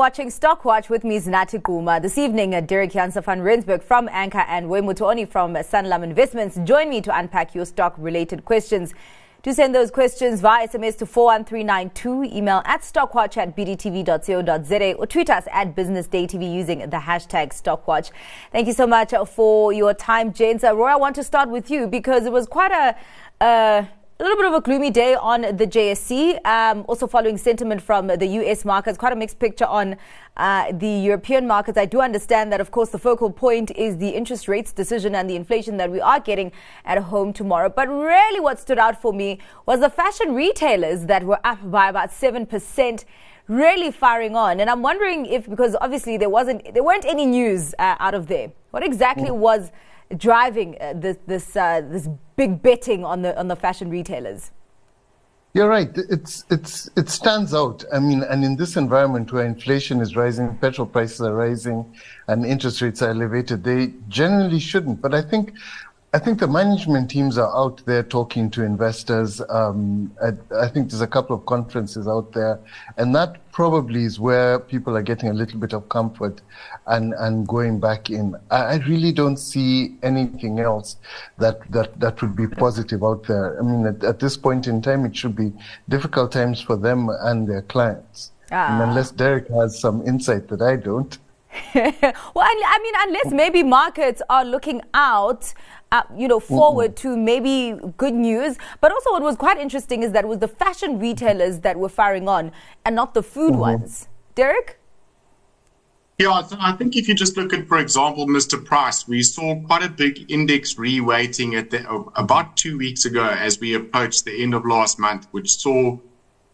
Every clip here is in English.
watching Stockwatch with me, Zanathi Kuma. This evening, uh, Deryck Janse van Rensburg from Anchor and Roy Mutooni from Sanlam Investments join me to unpack your stock-related questions. To send those questions via SMS to 41392, email at stockwatch at bdtv.co.za or tweet us at businessdaytv using the hashtag Stockwatch. Thank you so much for your time, James. Uh, Roy, I want to start with you because it was quite a... Uh, a little bit of a gloomy day on the JSE, um, also following sentiment from the US markets. Quite a mixed picture on uh, the European markets. I do understand that, of course, the focal point is the interest rates decision and the inflation that we are getting at home tomorrow. But really, what stood out for me was the fashion retailers that were up by about 7% really firing on. And I'm wondering if, because obviously there wasn't, there weren't any news uh, out of there. What exactly mm. was driving uh, this this uh, this big betting on the on the fashion retailers? You're right. It's it's it stands out. I mean, and in this environment where inflation is rising, petrol prices are rising, and interest rates are elevated, they generally shouldn't. But I think I think the management teams are out there talking to investors. Um, I, I, think there's a couple of conferences out there, and that probably is where people are getting a little bit of comfort and, and going back in. I, I really don't see anything else that, that, that would be positive out there. I mean, at, at this point in time, it should be difficult times for them and their clients. Ah. And unless Deryck has some insight that I don't. well, I mean, unless maybe markets are looking out uh, you know, forward mm-hmm. to maybe good news. But also, what was quite interesting is that it was the fashion retailers that were firing on and not the food mm-hmm. ones. Deryck? Yeah, so I think if you just look at, for example, Mr. Price, we saw quite a big index reweighting at the, about two weeks ago as we approached the end of last month, which saw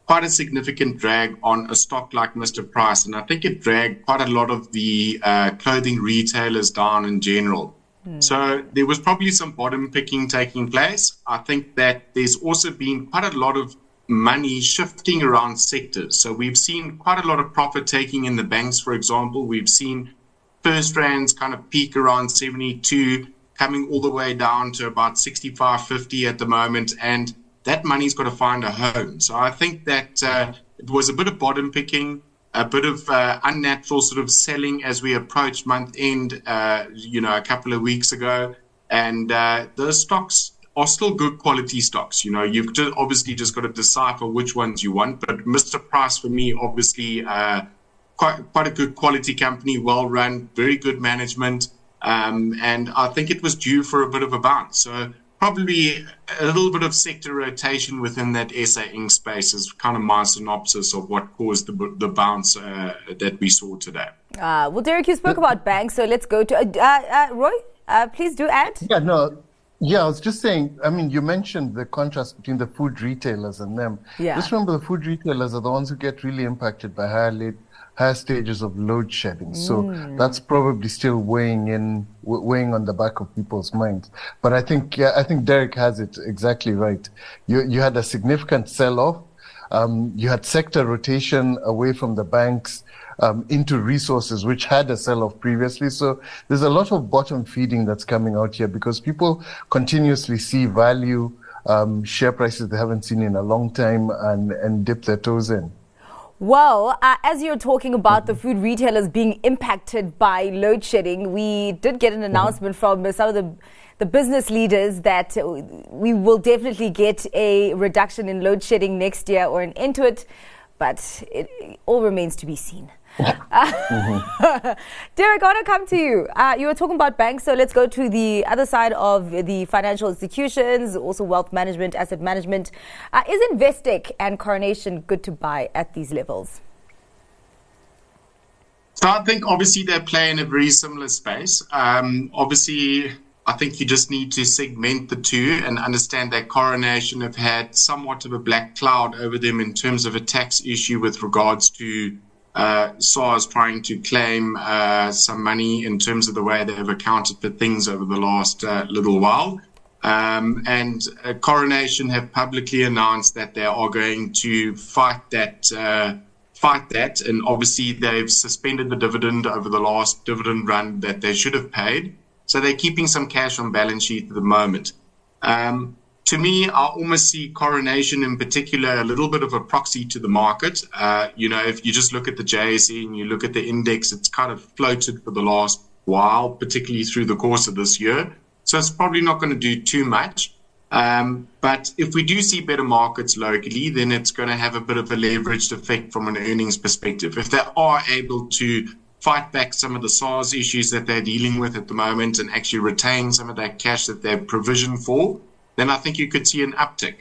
quite a significant drag on a stock like Mr. Price. And I think it dragged quite a lot of the uh, clothing retailers down in general. Hmm. So there was probably some bottom picking taking place. I think that there's also been quite a lot of money shifting around sectors. So we've seen quite a lot of profit taking in the banks, for example. We've seen FirstRands kind of peak around 72, coming all the way down to about 65.50 at the moment. And that money's got to find a home. So I think that uh, it was a bit of bottom picking a bit of uh, unnatural sort of selling as we approached month end, uh, you know, a couple of weeks ago. And uh, those stocks are still good quality stocks. You know, you've just obviously just got to decipher which ones you want. But Mr. Price, for me, obviously, uh, quite, quite a good quality company, well run, very good management. Um, and I think it was due for a bit of a bounce. So probably a little bit of sector rotation within that SA Inc. space is kind of my synopsis of what caused the, the bounce uh, that we saw today. Uh, well, Deryck, you spoke about banks, so let's go to uh, uh, Roy. Uh, please do add. Yeah, no. Yeah, I was just saying. I mean, you mentioned the contrast between the food retailers and them. Yeah. Just remember, the food retailers are the ones who get really impacted by higher late higher stages of load shedding. So mm. that's probably still weighing in, weighing on the back of people's minds. But I think, yeah, I think Deryck has it exactly right. You, you had a significant sell off. Um, you had sector rotation away from the banks. Um, into resources which had a sell-off previously. So there's a lot of bottom feeding that's coming out here because people continuously see value um, share prices they haven't seen in a long time and, and dip their toes in. Well, uh, as you're talking about the food retailers being impacted by load shedding, we did get an mm-hmm. announcement from some of the, the business leaders that we will definitely get a reduction in load shedding next year or an end to it, but it, it all remains to be seen mm-hmm. Deryck, I want to come to you. Uh, you were talking about banks, so let's go to the other side of the financial institutions, also wealth management, asset management. Uh, is Investec and Coronation good to buy at these levels? So I think obviously they play in a very similar space. Um, obviously, I think you just need to segment the two and understand that Coronation have had somewhat of a black cloud over them in terms of a tax issue with regards to uh, SARS trying to claim uh, some money in terms of the way they've accounted for things over the last uh, little while. Um, and uh, Coronation have publicly announced that they are going to fight that. Uh, fight that, and obviously they've suspended the dividend over the last dividend run that they should have paid. So they're keeping some cash on balance sheet at the moment. Um, to me, I almost see coronation in particular a little bit of a proxy to the market. Uh, you know, if you just look at the JSE and you look at the index, it's kind of floated for the last while, particularly through the course of this year. So it's probably not going to do too much. Um, but if we do see better markets locally, then it's going to have a bit of a leveraged effect from an earnings perspective. If they are able to fight back some of the SARS issues that they're dealing with at the moment and actually retain some of that cash that they've provisioned for, then I think you could see an uptick.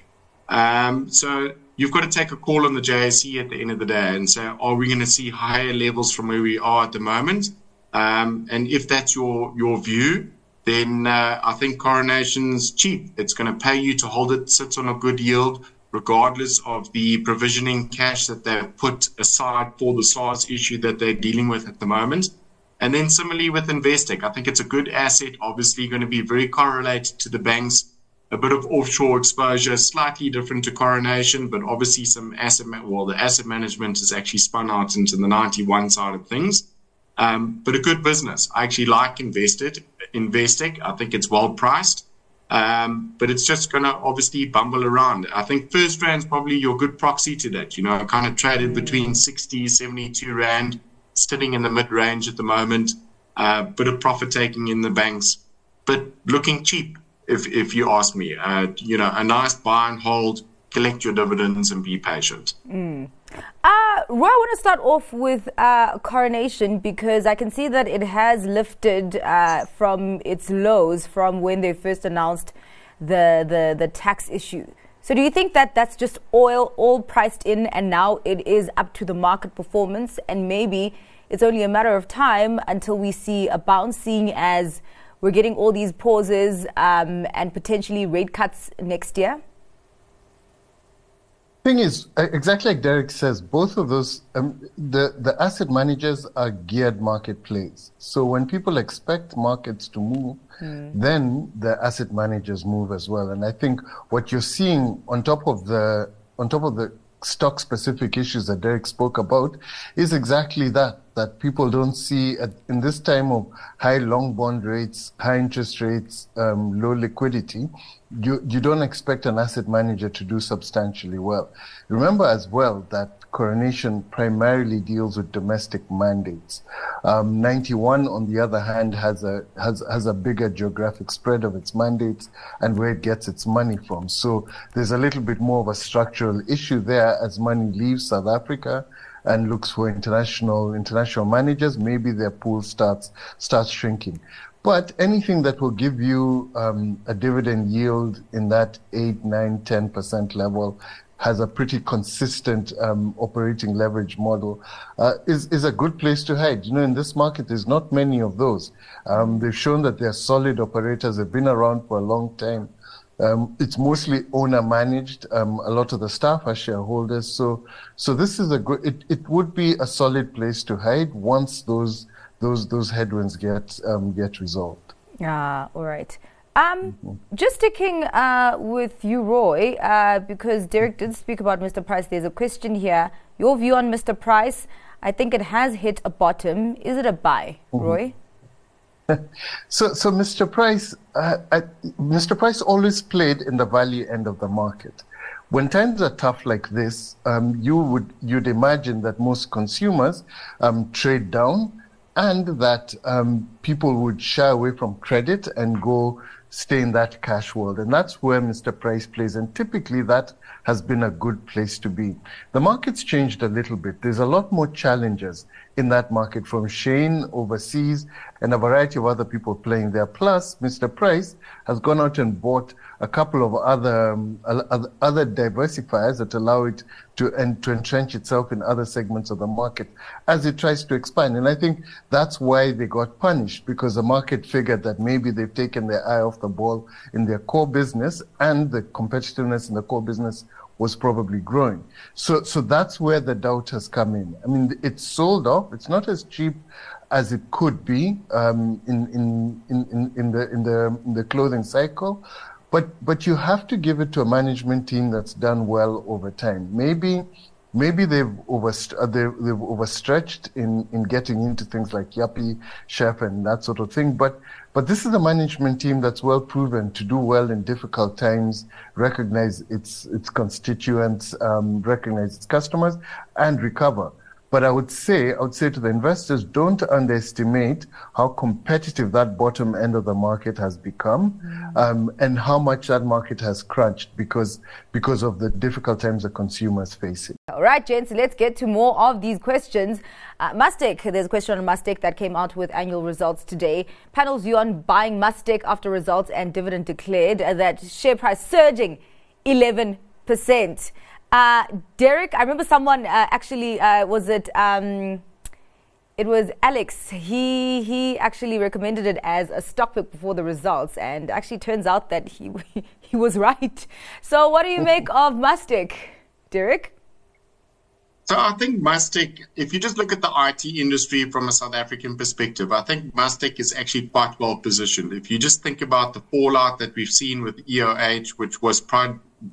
Um, so you've got to take a call on the JSE at the end of the day and say, are we going to see higher levels from where we are at the moment? Um, and if that's your your view, then uh, I think coronation's cheap. It's going to pay you to hold it, sits on a good yield, regardless of the provisioning cash that they've put aside for the SARS issue that they're dealing with at the moment. And then similarly with Investec, I think it's a good asset, obviously going to be very correlated to the banks a bit of offshore exposure, slightly different to Coronation, but obviously some asset, well, the asset management is actually spun out into the Ninety One side of things. Um, but a good business. I actually like Invested, Investec. I think it's well priced. Um, but it's just going to obviously bumble around. I think FirstRand's probably your good proxy to that. You know, kind of traded between 60, 72 Rand, sitting in the mid range at the moment, a uh, bit of profit taking in the banks, but looking cheap if if you ask me. Uh, you know, a nice buy and hold, collect your dividends, and be patient. Mm. Uh, Roy, I want to start off with uh, Coronation because I can see that it has lifted uh, from its lows from when they first announced the, the, the tax issue. So, do you think that that's just oil all priced in and now it is up to the market performance and maybe it's only a matter of time until we see a bounce, seeing as we're getting all these pauses um, and potentially rate cuts next year? Thing is, exactly like Deryck says, both of those, um, the, the asset managers are geared market plays. So when people expect markets to move, mm. then the asset managers move as well. And I think what you're seeing on top of the, on top of the stock specific issues that Deryck spoke about is exactly that, that people don't see at, in this time of high long bond rates, high interest rates, um, low liquidity, you, you don't expect an asset manager to do substantially well. Remember as well that Coronation primarily deals with domestic mandates. Um, Ninety One, on the other hand, has a has has a bigger geographic spread of its mandates and where it gets its money from. So there's a little bit more of a structural issue there as money leaves South Africa and looks for international international managers. Maybe their pool starts starts shrinking. But anything that will give you um, a dividend yield in that 8, 9, 10% level has a pretty consistent um, operating leverage model uh, is, is a good place to hide. You know, in this market, there's not many of those. Um, they've shown that they're solid operators. They've been around for a long time. Um, it's mostly owner managed. Um, a lot of the staff are shareholders. So, so this is a good, it, it would be a solid place to hide once those those those headwinds get um, get resolved. Ah, all right. Um, mm-hmm. Just sticking uh, with you, Roy, uh, because Deryck did speak about Mr. Price. There's a question here. Your view on Mr. Price? I think it has hit a bottom. Is it a buy, mm-hmm. Roy? So, so Mr. Price, uh, I, Mr. Price always played in the value end of the market. When times are tough like this, um, you would you'd imagine that most consumers um, trade down and that um, people would shy away from credit and go stay in that cash world. And that's where Mr. Price plays. And typically that has been a good place to be. The market's changed a little bit. There's a lot more challenges in that market from Shein overseas and a variety of other people playing there. Plus, Mr. Price has gone out and bought a couple of other um, other diversifiers that allow it to and to entrench itself in other segments of the market as it tries to expand. And I think that's why they got punished because the market figured that maybe they've taken their eye off the ball in their core business and the competitiveness in the core business was probably growing. So, so that's where the doubt has come in. I mean, it's sold off. It's not as cheap as it could be um, in, in, in, in, the, in, the, in the clothing cycle. But, but you have to give it to a management team that's done well over time. Maybe maybe they've, overst- uh, they've, they've overstretched in, in getting into things like Yuppiechef Chef and that sort of thing. But, but this is a management team that's well proven to do well in difficult times, recognize its, its constituents, um, recognize its customers, and recover. But I would say, I would say to the investors, don't underestimate how competitive that bottom end of the market has become, mm. um, and how much that market has crunched because because of the difficult times the consumers facing. All right, gents, let's get to more of these questions. Uh, Mustek, there's a question on Mustek that came out with annual results today. Panel's view on buying Mustek after results and dividend declared uh, that share price surging 11 percent. Uh, Deryck, I remember someone uh, actually uh, was it. Um, it was Alex. He he actually recommended it as a stock pick before the results, and actually turns out that he he was right. So, what do you make of Mustek, Deryck? So I think Mustek, if you just look at the IT industry from a South African perspective, I think Mustek is actually quite well positioned. If you just think about the fallout that we've seen with EOH, which was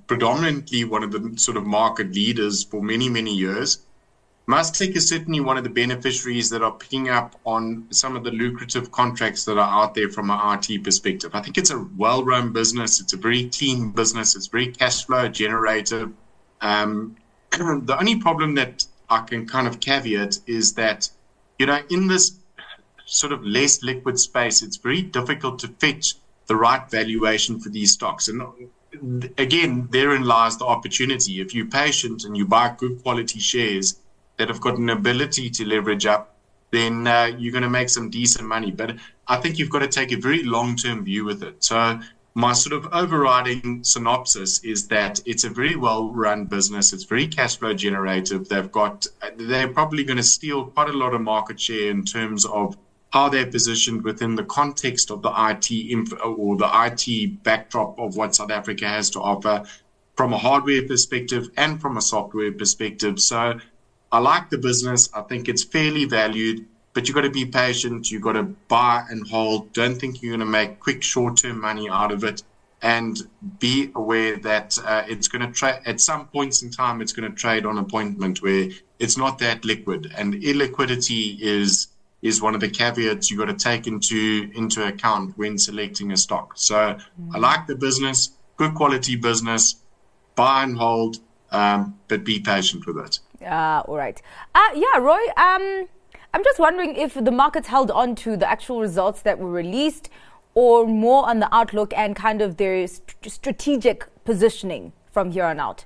predominantly one of the sort of market leaders for many, many years, Mustek is certainly one of the beneficiaries that are picking up on some of the lucrative contracts that are out there from an IT perspective. I think it's a well run business, it's a very clean business, it's very cash flow generative. Um, the only problem that I can kind of caveat is that, you know, in this sort of less liquid space, it's very difficult to fetch the right valuation for these stocks. And again, therein lies the opportunity. If you're patient and you buy good quality shares that have got an ability to leverage up, then uh, you're going to make some decent money. But I think you've got to take a very long term view with it. So my sort of overriding synopsis is that it's a very well run business. It's very cash flow generative. They've got, they're probably going to steal quite a lot of market share in terms of how they're positioned within the context of the IT inf- or the IT backdrop of what South Africa has to offer from a hardware perspective and from a software perspective. So I like the business. I think it's fairly valued but you've got to be patient. You've got to buy and hold. Don't think you're going to make quick short term money out of it. And be aware that uh, it's going to trade at some points in time, it's going to trade on appointment where it's not that liquid. And illiquidity is is one of the caveats you've got to take into into account when selecting a stock. So mm-hmm. I like the business, good quality business, buy and hold, um, but be patient with it. Uh, all right. Uh, yeah, Roy. Um, I'm just wondering if the markets held on to the actual results that were released or more on the outlook and kind of their st- strategic positioning from here on out.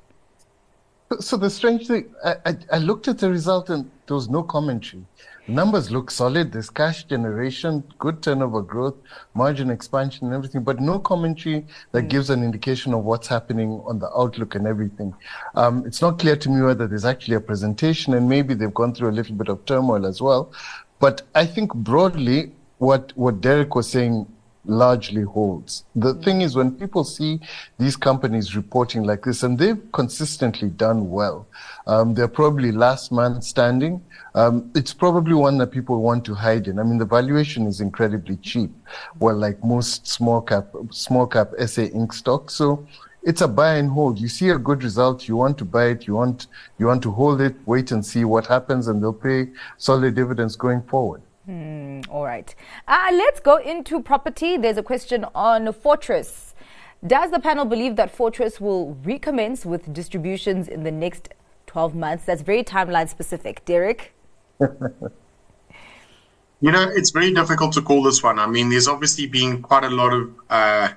So the strange thing, I, I, I looked at the result and there was no commentary numbers look solid. There's cash generation, good turnover growth, margin expansion, and everything, but no commentary that mm. gives an indication of what's happening on the outlook and everything. Um, it's not clear to me whether there's actually a presentation, and maybe they've gone through a little bit of turmoil as well. But I think broadly, what what Deryck was saying largely holds. The mm. thing is, when people see these companies reporting like this, and they've consistently done well, um, they're probably last man standing. Um, it's probably one that people want to hide in. I mean, the valuation is incredibly cheap. Well, like most small cap, small cap SA Inc. stocks. So it's a buy and hold. You see a good result, you want to buy it, you want, you want to hold it, wait and see what happens, and they'll pay solid dividends going forward. Hmm, all right. Uh, let's go into property. There's a question on Fortress. Does the panel believe that Fortress will recommence with distributions in the next 12 months? That's very timeline specific. Deryck? you know, it's very difficult to call this one. I mean, there's obviously been quite a lot of uh,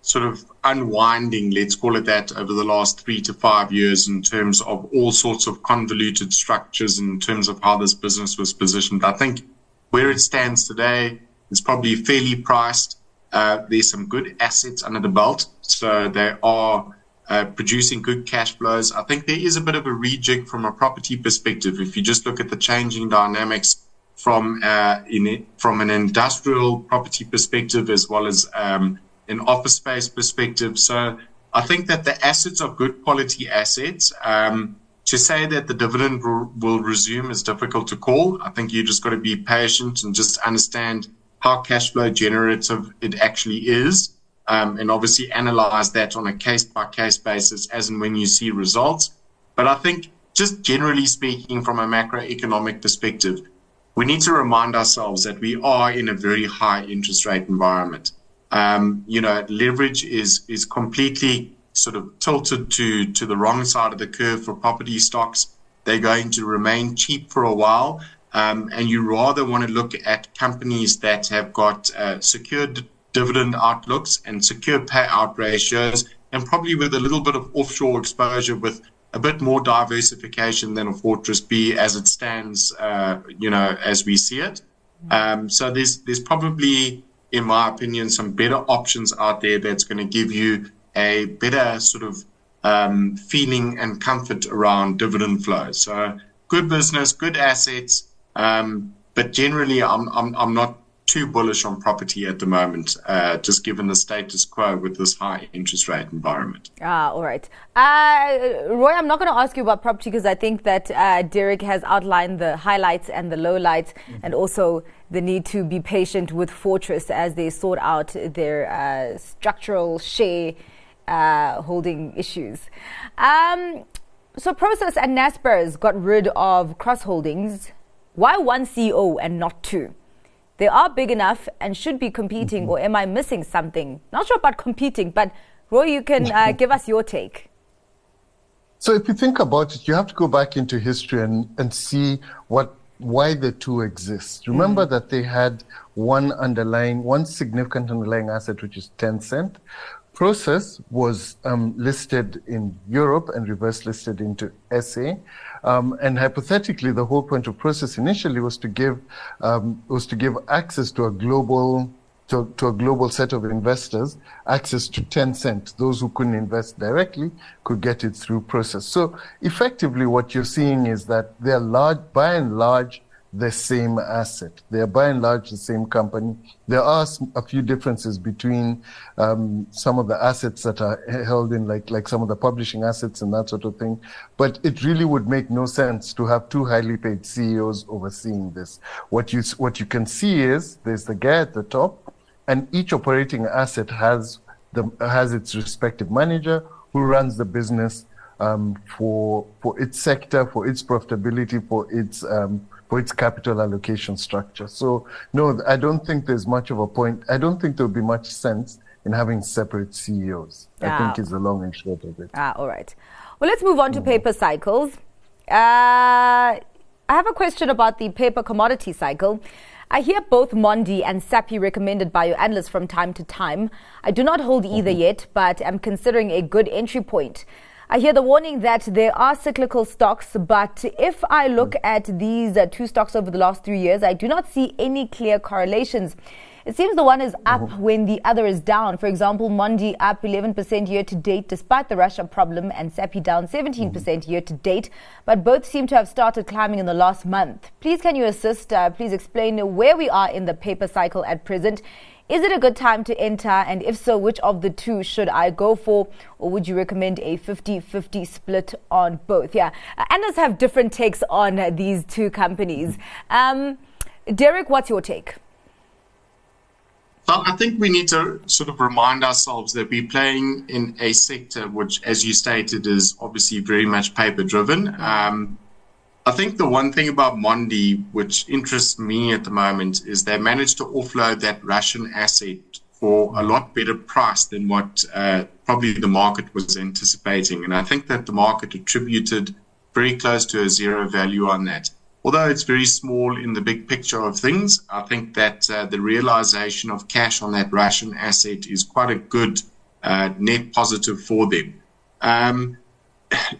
sort of unwinding, let's call it that, over the last three to five years in terms of all sorts of convoluted structures in terms of how this business was positioned. I think where it stands today is probably fairly priced. Uh, there's some good assets under the belt, so they are uh, producing good cash flows. I think there is a bit of a rejig from a property perspective. If you just look at the changing dynamics from uh, in, from an industrial property perspective as well as um, an office space perspective. So I think that the assets are good quality assets. Um, to say that the dividend will, resume is difficult to call. I think you just got to be patient and just understand how cash flow generative it actually is. Um, and obviously analyze that on a case by case basis as and when you see results. But I think just generally speaking, from a macroeconomic perspective, we need to remind ourselves that we are in a very high interest rate environment. Um, you know, leverage is is completely sort of tilted to to the wrong side of the curve for property stocks. They're going to remain cheap for a while, um, and you rather want to look at companies that have got uh, secured dividend outlooks and secure payout ratios, and probably with a little bit of offshore exposure with a bit more diversification than a Fortress B as it stands, uh, you know, as we see it. Um, so there's there's probably, in my opinion, some better options out there that's going to give you a better sort of um, feeling and comfort around dividend flow. So good business, good assets, um, but generally, I'm I'm I'm not too bullish on property at the moment, uh, just given the status quo with this high interest rate environment. Ah, all right. Uh, Roy, I'm not going to ask you about property because I think that uh, Deryck has outlined the highlights and the lowlights mm-hmm. and also the need to be patient with Fortress as they sort out their uh, structural share uh, holding issues. Um, so, Prosus and Naspers got rid of cross holdings. Why one CEO and not two? They are big enough and should be competing, mm-hmm. or am I missing something? Not sure about competing, but Roy, you can uh, give us your take. So, if you think about it, you have to go back into history and, and see what why the two exist. Remember mm that they had one underlying, one significant underlying asset, which is Tencent. Prosus was um, listed in Europe and reverse listed into SA. Um, and hypothetically, the whole point of Prosus initially was to give um, was to give access to a global to, to, a global set of investors access to Tencent. Those who couldn't invest directly could get it through Prosus. So effectively, what you're seeing is that they're large, by and large, the same asset. They are by and large the same company. There are a few differences between um, some of the assets that are held in, like like some of the publishing assets and that sort of thing. But it really would make no sense to have two highly paid CEOs overseeing this. What you what you can see is there's the guy at the top, and each operating asset has the has its respective manager who runs the business um, for for its sector, for its profitability, for its um, for its capital allocation structure. So no, I don't think there's much of a point. I don't think there'll be much sense in having separate CEOs. Ah. I think is the long and short of it. Ah, all right. Well, let's move on to mm. paper cycles. Uh, I have a question about the paper commodity cycle. I hear both Mondi and Sappi recommended by your analysts from time to time. I do not hold either mm-hmm. yet, but am considering a good entry point. I hear the warning that there are cyclical stocks, but if I look at these uh, two stocks over the last three years, I do not see any clear correlations. It seems the one is up mm-hmm. when the other is down. For example, Mondi up 11% year to date despite the Russia problem, and Sappi down 17% mm-hmm. year to date. But both seem to have started climbing in the last month. Please, can you assist? Uh, please explain where we are in the paper cycle at present. Is it a good time to enter? And if so, which of the two should I go for? Or would you recommend a 50 50 split on both? Yeah. Uh, analysts have different takes on uh, these two companies. Um, Deryck, what's your take? I think we need to sort of remind ourselves that we're playing in a sector which, as you stated, is obviously very much paper driven. Um, I think the one thing about Mondi, which interests me at the moment, is they managed to offload that Russian asset for a lot better price than what uh, probably the market was anticipating. And I think that the market attributed very close to a zero value on that. Although it's very small in the big picture of things, I think that uh, the realization of cash on that Russian asset is quite a good uh, net positive for them. Um,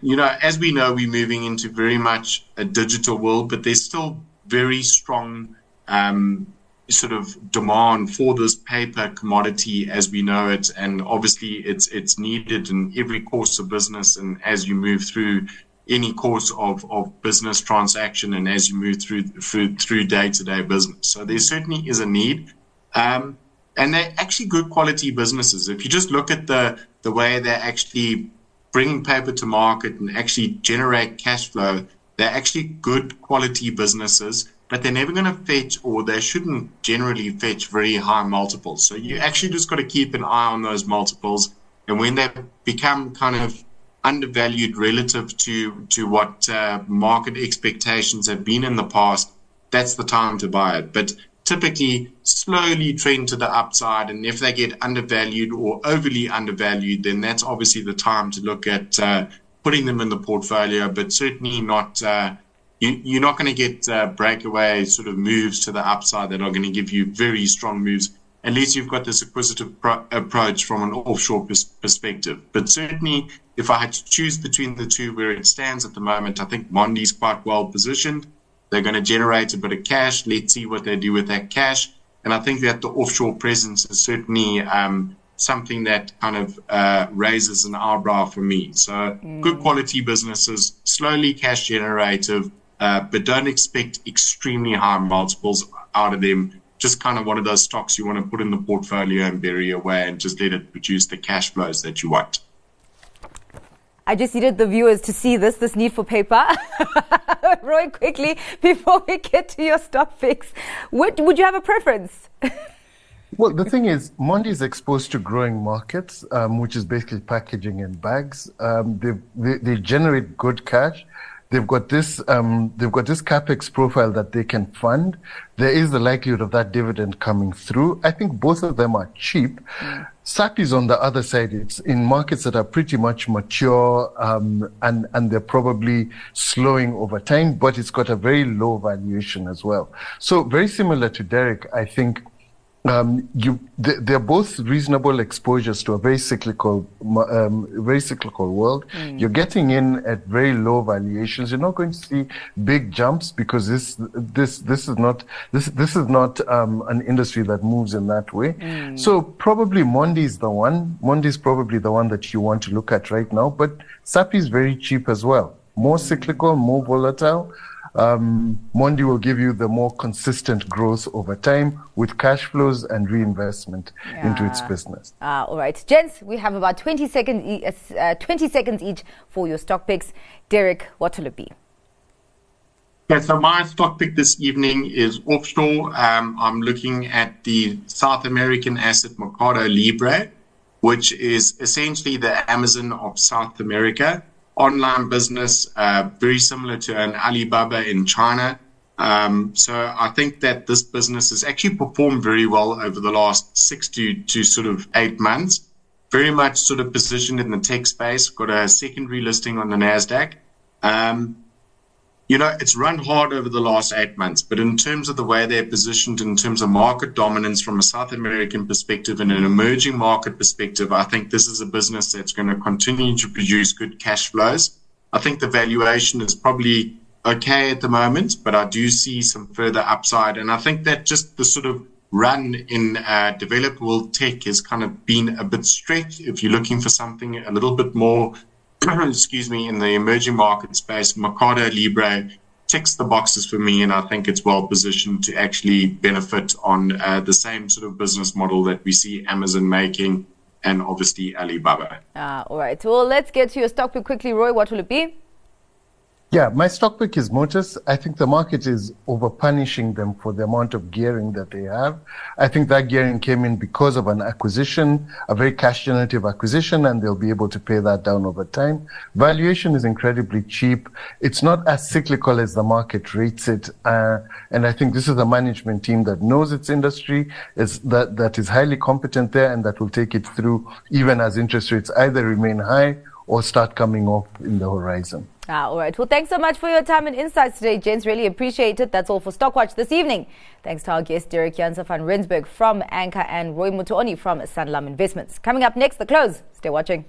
you know, as we know, we're moving into very much a digital world, but there's still very strong um, sort of demand for this paper commodity as we know it, and obviously it's it's needed in every course of business, and as you move through any course of, of business transaction, and as you move through through, through day-to-day business, so there certainly is a need. Um, and they're actually good quality businesses. If you just look at the the way they're actually bringing paper to market and actually generate cash flow, they're actually good quality businesses, but they're never going to fetch or they shouldn't generally fetch very high multiples. So you actually just got to keep an eye on those multiples. And when they become kind of undervalued relative to to what uh, market expectations have been in the past, that's the time to buy it. But typically slowly trend to the upside. And if they get undervalued or overly undervalued, then that's obviously the time to look at uh, putting them in the portfolio, but certainly not. Uh, you, are not going to get uh, breakaway sort of moves to the upside that are going to give you very strong moves unless you've got this acquisitive pro- approach from an offshore pers- perspective. But certainly, if I had to choose between the two where it stands at the moment, I think Mondi's quite well positioned. They're going to generate a bit of cash. Let's see what they do with that cash. And I think that the offshore presence is certainly um, something that kind of uh, raises an eyebrow for me. So mm. good quality businesses, slowly cash generative, uh, but don't expect extremely high multiples out of them. Just kind of one of those stocks you want to put in the portfolio and bury away and just let it produce the cash flows that you want. I just needed the viewers to see this, this need for paper. Roy, quickly, before we get to your stock picks, would, would you have a preference? well, the thing is, Mondi is exposed to growing markets, um, which is basically packaging and bags. Um, they, they, they generate good cash they've got this um, they've got this capex profile that they can fund. There is the likelihood of that dividend coming through. I think both of them are cheap. Sappi is on the other side. It's in markets that are pretty much mature um, and and they're probably slowing over time, but it's got a very low valuation as well. So very similar to Deryck, I think um, you they're both reasonable exposures to a very cyclical um, very cyclical world mm. you're getting in at very low valuations you're not going to see big jumps because this this this is not this this is not um, an industry that moves in that way mm. so probably Mondi is the one Mondi is probably the one that you want to look at right now but Sappi is very cheap as well more mm. cyclical more volatile um, Mondi will give you the more consistent growth over time with cash flows and reinvestment yeah. into its business. Uh, all right, gents, we have about 20 seconds, e- uh, 20 seconds each for your stock picks. Deryck, what will it be? Yeah, so my stock pick this evening is offshore. Um, I'm looking at the South American asset Mercado Libre, which is essentially the Amazon of South America online business, uh, very similar to an Alibaba in China. Um, so I think that this business has actually performed very well over the last six to, to sort of eight months. Very much sort of positioned in the tech space, got a secondary listing on the NASDAQ. Um, you know, it's run hard over the last eight months, but in terms of the way they're positioned in terms of market dominance from a South American perspective and an emerging market perspective, I think this is a business that's going to continue to produce good cash flows. I think the valuation is probably okay at the moment, but I do see some further upside. And I think that just the sort of run in uh, developed world tech has kind of been a bit stretched. If you're looking for something a little bit more excuse me, in the emerging market space, Mercado Libre ticks the boxes for me, and I think it's well positioned to actually benefit on uh, the same sort of business model that we see Amazon making and obviously Alibaba. Ah, all right. Well, let's get to your stock pick quickly, Roy. What will it be? Yeah, my stock pick is Motus. I think the market is over punishing them for the amount of gearing that they have. I think that gearing came in because of an acquisition, a very cash generative acquisition, and they'll be able to pay that down over time. Valuation is incredibly cheap. It's not as cyclical as the market rates it. Uh, and I think this is a management team that knows its industry, is that, that is highly competent there and that will take it through even as interest rates either remain high or start coming off in the horizon. Ah, all right. Well, thanks so much for your time and insights today, gents. Really appreciate it. That's all for Stockwatch this evening. Thanks to our guests, Deryck Janse van Rensburg from Anchor and Roy Mutooni from Sanlam Investments. Coming up next, the close. Stay watching.